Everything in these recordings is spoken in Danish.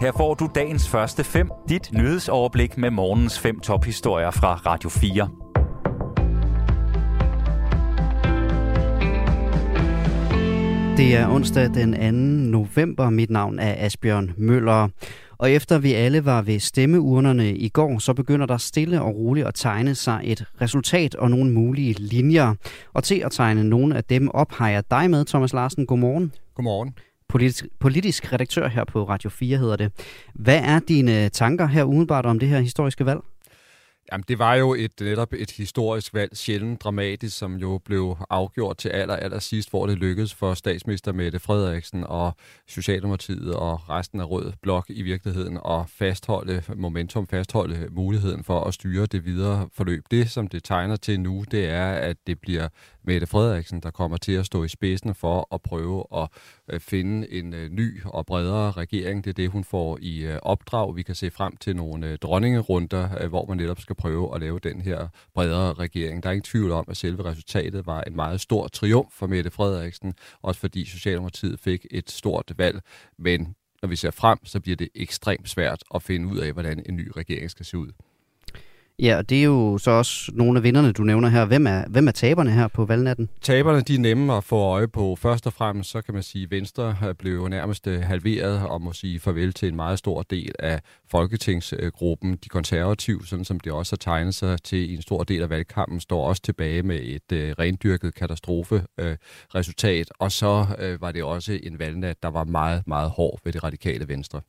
Her får du dagens første fem, dit nyhedsoverblik med morgens fem tophistorier fra Radio 4. Det er onsdag den 2. november. Mit navn er Asbjørn Møller. Og efter vi alle var ved stemmeurnerne i går, så begynder der stille og roligt at tegne sig et resultat og nogle mulige linjer. Og til at tegne nogle af dem op har jeg dig med, Thomas Larsen. Godmorgen. Godmorgen. Politisk, politisk redaktør her på Radio 4 hedder det. Hvad er dine tanker her umiddelbart om det her historiske valg? Jamen, det var jo et, netop et historisk valg, sjældent dramatisk, som jo blev afgjort til aller, aller sidst, hvor det lykkedes for statsminister Mette Frederiksen og Socialdemokratiet og resten af Rød Blok i virkeligheden at fastholde momentum, fastholde muligheden for at styre det videre forløb. Det, som det tegner til nu, det er, at det bliver Mette Frederiksen, der kommer til at stå i spidsen for at prøve at øh, finde en øh, ny og bredere regering. Det er det, hun får i øh, opdrag. Vi kan se frem til nogle dronningerunder, hvor man netop skal prøve at lave den her bredere regering. Der er ingen tvivl om, at selve resultatet var en meget stor triumf for Mette Frederiksen, også fordi Socialdemokratiet fik et stort valg. Men når vi ser frem, så bliver det ekstremt svært at finde ud af, hvordan en ny regering skal se ud. Ja, og det er jo så også nogle af vinderne, du nævner her. Hvem er, hvem er taberne her på valgnatten? Taberne, de er nemme at få øje på. Først og fremmest, så kan man sige, at Venstre blev nærmest øh, halveret og må sige farvel til en meget stor del af folketingsgruppen. De konservative, sådan som det også har tegnet sig til i en stor del af valgkampen, står også tilbage med et øh, rendyrket katastroferesultat. Øh, og så øh, var det også en valgnat, der var meget, meget hård ved det radikale Venstre.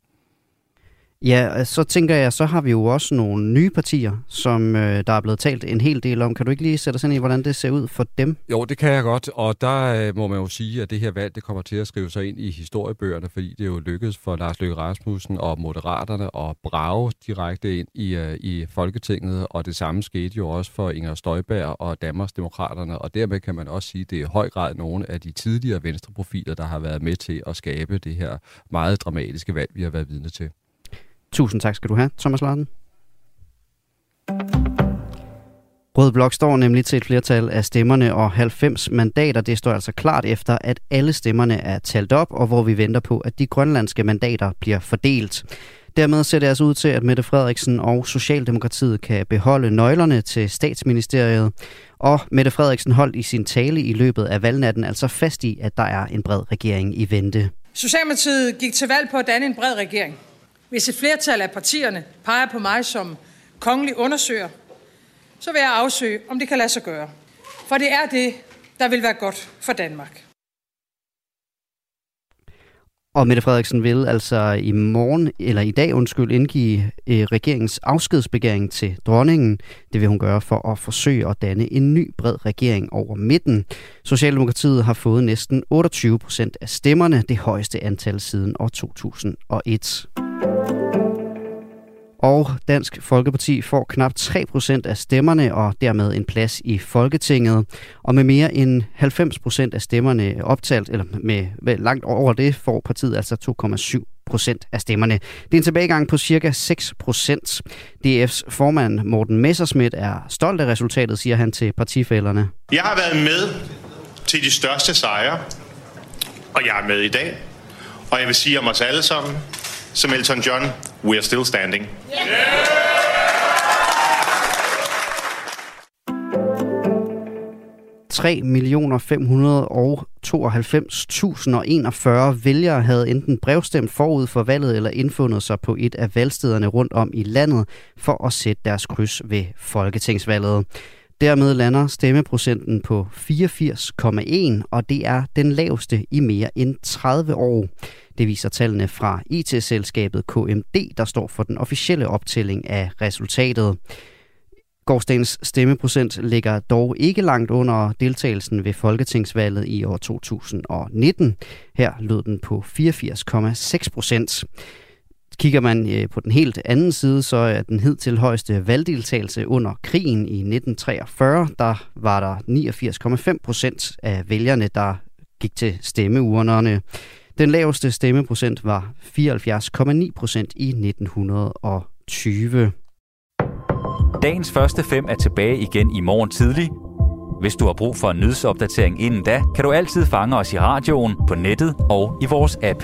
Ja, øh, så tænker jeg, så har vi jo også nogle nye partier, som øh, der er blevet talt en hel del om. Kan du ikke lige sætte os ind i, hvordan det ser ud for dem? Jo, det kan jeg godt, og der øh, må man jo sige, at det her valg det kommer til at skrive sig ind i historiebøgerne, fordi det jo lykkedes for Lars Løkke Rasmussen og Moderaterne at brage direkte ind i, øh, i Folketinget, og det samme skete jo også for Inger Støjberg og Danmarks Demokraterne, og dermed kan man også sige, at det er i høj grad nogle af de tidligere venstreprofiler, der har været med til at skabe det her meget dramatiske valg, vi har været vidne til. Tusind tak skal du have, Thomas Larsen. Rød Blok står nemlig til et flertal af stemmerne og 90 mandater. Det står altså klart efter, at alle stemmerne er talt op, og hvor vi venter på, at de grønlandske mandater bliver fordelt. Dermed ser det altså ud til, at Mette Frederiksen og Socialdemokratiet kan beholde nøglerne til statsministeriet. Og Mette Frederiksen holdt i sin tale i løbet af valgnatten altså fast i, at der er en bred regering i vente. Socialdemokratiet gik til valg på at danne en bred regering. Hvis et flertal af partierne peger på mig som kongelig undersøger, så vil jeg afsøge, om det kan lade sig gøre. For det er det, der vil være godt for Danmark. Og Mette Frederiksen vil altså i morgen, eller i dag undskyld, indgive eh, regeringens afskedsbegæring til dronningen. Det vil hun gøre for at forsøge at danne en ny bred regering over midten. Socialdemokratiet har fået næsten 28 procent af stemmerne, det højeste antal siden år 2001. Og Dansk Folkeparti får knap 3% af stemmerne og dermed en plads i Folketinget. Og med mere end 90% af stemmerne optalt, eller med, med langt over det, får partiet altså 2,7 procent af stemmerne. Det er en tilbagegang på cirka 6 procent. DF's formand Morten Messerschmidt er stolt af resultatet, siger han til partifælderne. Jeg har været med til de største sejre, og jeg er med i dag. Og jeg vil sige om os alle sammen, som Elton John, we're still standing. Yeah! 3.592.041 vælgere havde enten brevstemt forud for valget eller indfundet sig på et af valgstederne rundt om i landet for at sætte deres kryds ved folketingsvalget. Dermed lander stemmeprocenten på 84,1, og det er den laveste i mere end 30 år. Det viser tallene fra IT-selskabet KMD, der står for den officielle optælling af resultatet. Gårdsdagens stemmeprocent ligger dog ikke langt under deltagelsen ved folketingsvalget i år 2019. Her lød den på 84,6 procent. Kigger man øh, på den helt anden side, så er den hidtil højeste valgdeltagelse under krigen i 1943. Der var der 89,5 procent af vælgerne, der gik til stemmeurnerne. Den laveste stemmeprocent var 74,9 procent i 1920. Dagens første fem er tilbage igen i morgen tidlig. Hvis du har brug for en nyhedsopdatering inden da, kan du altid fange os i radioen, på nettet og i vores app.